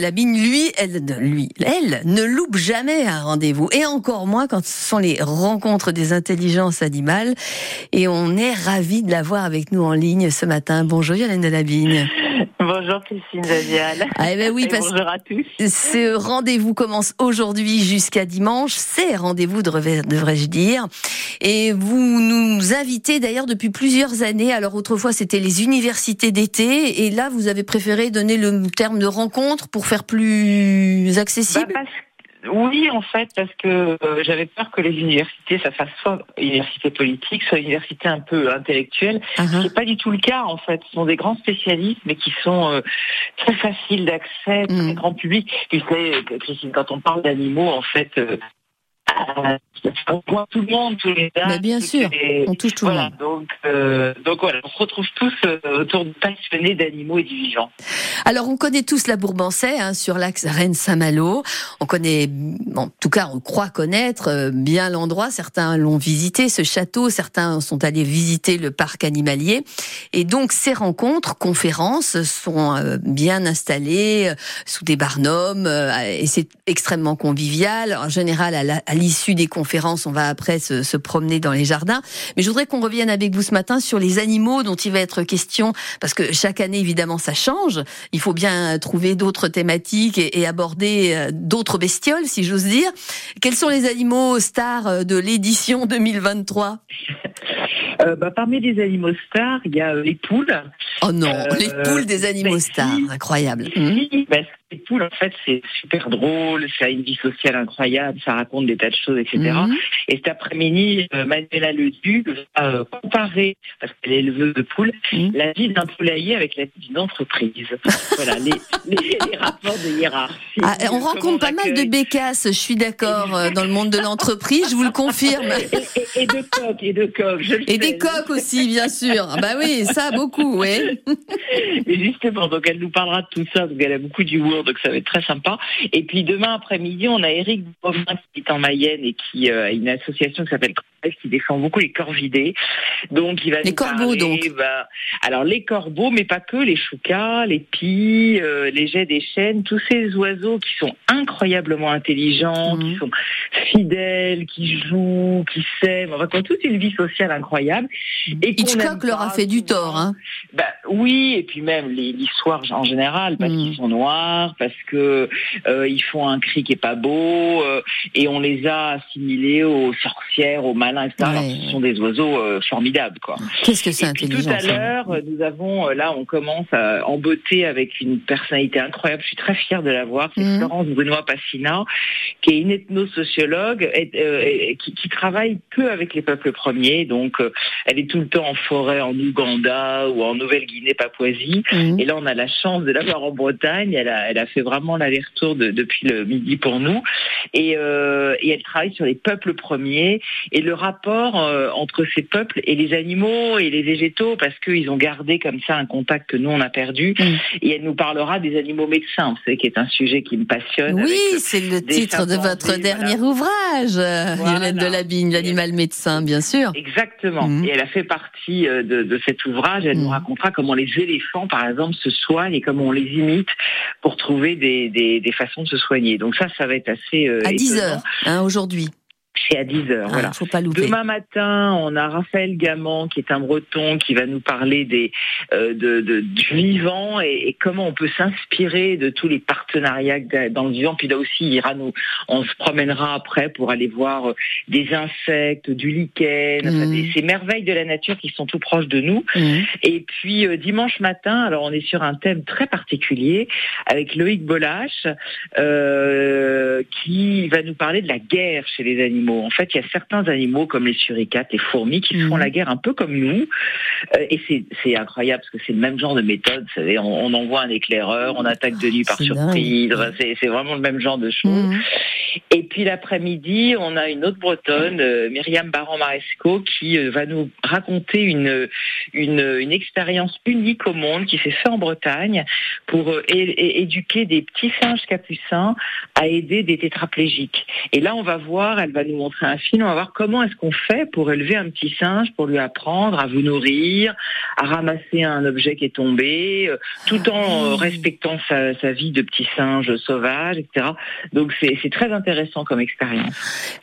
Labine, lui, elle, lui, elle ne loupe jamais un rendez-vous, et encore moins quand ce sont les rencontres des intelligences animales. Et on est ravis de la voir avec nous en ligne ce matin. Bonjour Yolande de Labine. Bonjour Christine Zavial. Ah, eh ben oui, parce bonjour à tous. Ce rendez-vous commence aujourd'hui jusqu'à dimanche. C'est rendez-vous, devrais-je dire. Et vous nous invitez d'ailleurs depuis plusieurs années. Alors autrefois, c'était les universités d'été. Et là, vous avez préféré donner le terme de rencontre pour faire plus accessible bah, oui, en fait, parce que euh, j'avais peur que les universités, ça fasse soit université politique, soit université un peu intellectuelle. Uh -huh. C'est pas du tout le cas, en fait. Ce sont des grands spécialistes, mais qui sont euh, très faciles d'accès, très mm. grand public. Tu sais, Christine, quand on parle d'animaux, en fait, euh, on voit tout le monde, tous les âges. Mais bien sûr, les... on touche tout voilà, le monde. Donc, euh, donc voilà, on se retrouve tous euh, autour de passionnés d'animaux et du vivant. Alors on connaît tous la Bourbancais hein, sur l'axe Rennes-Saint-Malo. On connaît, en tout cas, on croit connaître euh, bien l'endroit. Certains l'ont visité, ce château. Certains sont allés visiter le parc animalier. Et donc ces rencontres, conférences sont euh, bien installées sous des barnums et c'est extrêmement convivial. En général, à l'issue des conférences, on va après se, se, promener dans les jardins. Mais je voudrais qu'on revienne avec vous ce matin sur les animaux dont il va être question, parce que chaque année, évidemment, ça change. Il faut bien trouver d'autres thématiques et, et aborder d'autres bestioles, si j'ose dire. Quels sont les animaux stars de l'édition 2023 euh, bah, parmi les animaux stars, il y a les poules. Oh non, euh, les poules des animaux stars, incroyable. Mmh. les poules, en fait, c'est super drôle, ça a une vie sociale incroyable, ça raconte des tas de choses, etc. Mmh. Et cet après-midi, euh, Manuela Leduc va euh, comparer, parce qu'elle est éleveuse de poules, mmh. la vie d'un poulailler avec la vie d'une entreprise. voilà, les, les, les, rapports de hiérarchie. Ah, on rencontre pas mal de bécasses, je suis d'accord, euh, dans le monde de l'entreprise, je vous le confirme. Et, et, et de coqs, et de coqs. Je et des coqs aussi, bien sûr. bah oui, ça, beaucoup, oui. Et justement, donc elle nous parlera de tout ça, parce qu'elle a beaucoup d'humour, donc ça va être très sympa. Et puis demain après-midi, on a Eric Bovin qui est en Mayenne et qui euh, a une association qui s'appelle qui défend beaucoup les corvidés. Donc il va les corbeaux parler, donc. Bah, alors les corbeaux, mais pas que les choucas, les pies, euh, les jets des chênes, tous ces oiseaux qui sont incroyablement intelligents, mmh. qui sont fidèles, qui jouent, qui s'aiment, enfin, qui ont toute une vie sociale incroyable. Et Hitchcock leur a fait du tort, hein. Bah, oui, et puis même l'histoire en général, parce mmh. qu'ils sont noirs, parce que euh, ils font un cri qui est pas beau, euh, et on les a assimilés aux sorcières, aux malins, etc. Ouais. Alors, ce sont des oiseaux euh, formidables, quoi. Qu'est-ce que c'est intelligent Tout à l'heure, nous avons là, on commence à, en beauté avec une personnalité incroyable. Je suis très fière de la voir. C'est mmh. Florence Brunois Passina, qui est une ethnosociologue et, et, qui, qui, travaille peu avec les peuples premiers. Donc, elle est tout le temps en forêt, en Ouganda ou en Nouvelle-Guinée, Papouasie. Mmh. Et là, on a la chance de l'avoir en Bretagne. Elle a, elle a fait vraiment l'aller-retour de, depuis le midi pour nous. Et, euh, et, elle travaille sur les peuples premiers et le rapport euh, entre ces peuples et les animaux et les végétaux, parce qu'ils ont gardé comme ça un contact que nous, on a perdu. Mmh. Et elle nous parlera des animaux médecins, vous savez, qui est un sujet qui me passionne. Oui, c'est le titre de votre dernier voilà. ouvrage, voilà. De Labigne, l'animal médecin, bien sûr. Exactement. Mmh. Et elle a fait partie de, de cet ouvrage. Elle nous racontera comment les éléphants, par exemple, se soignent et comment on les imite pour trouver des, des, des façons de se soigner. Donc ça, ça va être assez euh, à 10 heures hein, aujourd'hui. C'est à 10 heures. Ah, voilà. Faut pas louper. Demain matin, on a Raphaël Gamant, qui est un breton, qui va nous parler des, euh, de, de, du vivant et, et, comment on peut s'inspirer de tous les partenariats dans le vivant. Puis là aussi, il ira nous, on se promènera après pour aller voir des insectes, du lichen, mmh. enfin, des, ces merveilles de la nature qui sont tout proches de nous. Mmh. Et puis euh, dimanche matin, alors on est sur un thème très particulier avec Loïc Bolache, euh, qui va nous parler de la guerre chez les animaux. En fait, il y a certains animaux comme les suricates, les fourmis, qui mmh. font la guerre un peu comme nous. Euh, et c'est incroyable parce que c'est le même genre de méthode. Vous savez, on, on, envoie un éclaireur, on attaque de nuit par surprise. C'est vraiment le même genre de choses. Mmh. Et puis l'après-midi, on a une autre bretonne, euh, Myriam Baran-Maresco, qui va nous raconter une, une, une expérience unique au monde qui s'est faite en Bretagne pour éduquer des petits singes capucins à aider des tétraplégiques. Et là, on va voir, elle va nous montrer un film, on va voir comment est-ce qu'on fait pour élever un petit singe, pour lui apprendre à vous nourrir, à ramasser un objet qui est tombé, euh, tout en euh, respectant sa, vie de petit singe sauvage, etc. Donc c'est très intéressant comme expérience.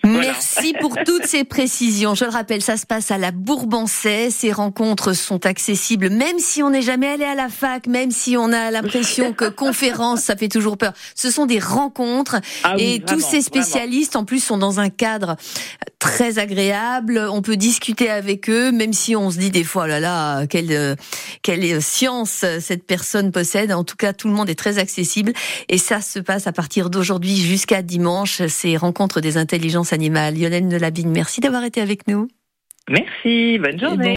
Merci pour toutes ces précisions. Je le rappelle, ça se passe à la Bourbancais. Ces rencontres sont accessibles, même si on n'est jamais allé à la fac, même si on a l'impression que conférence, ça fait toujours peur. Ce sont des rencontres ah et tous ces spécialistes, en plus, sont dans un cadre très agréable. On peut discuter avec eux, même si on se dit des fois, oh là là, quelle, quelle science cette personne possède. En tout cas, tout le monde est très accessible. Et ça se passe à partir d'aujourd'hui jusqu'à dimanche, ces rencontres des intelligences animales. Lionel Nelabine, merci d'avoir été avec nous. Merci, bonne journée.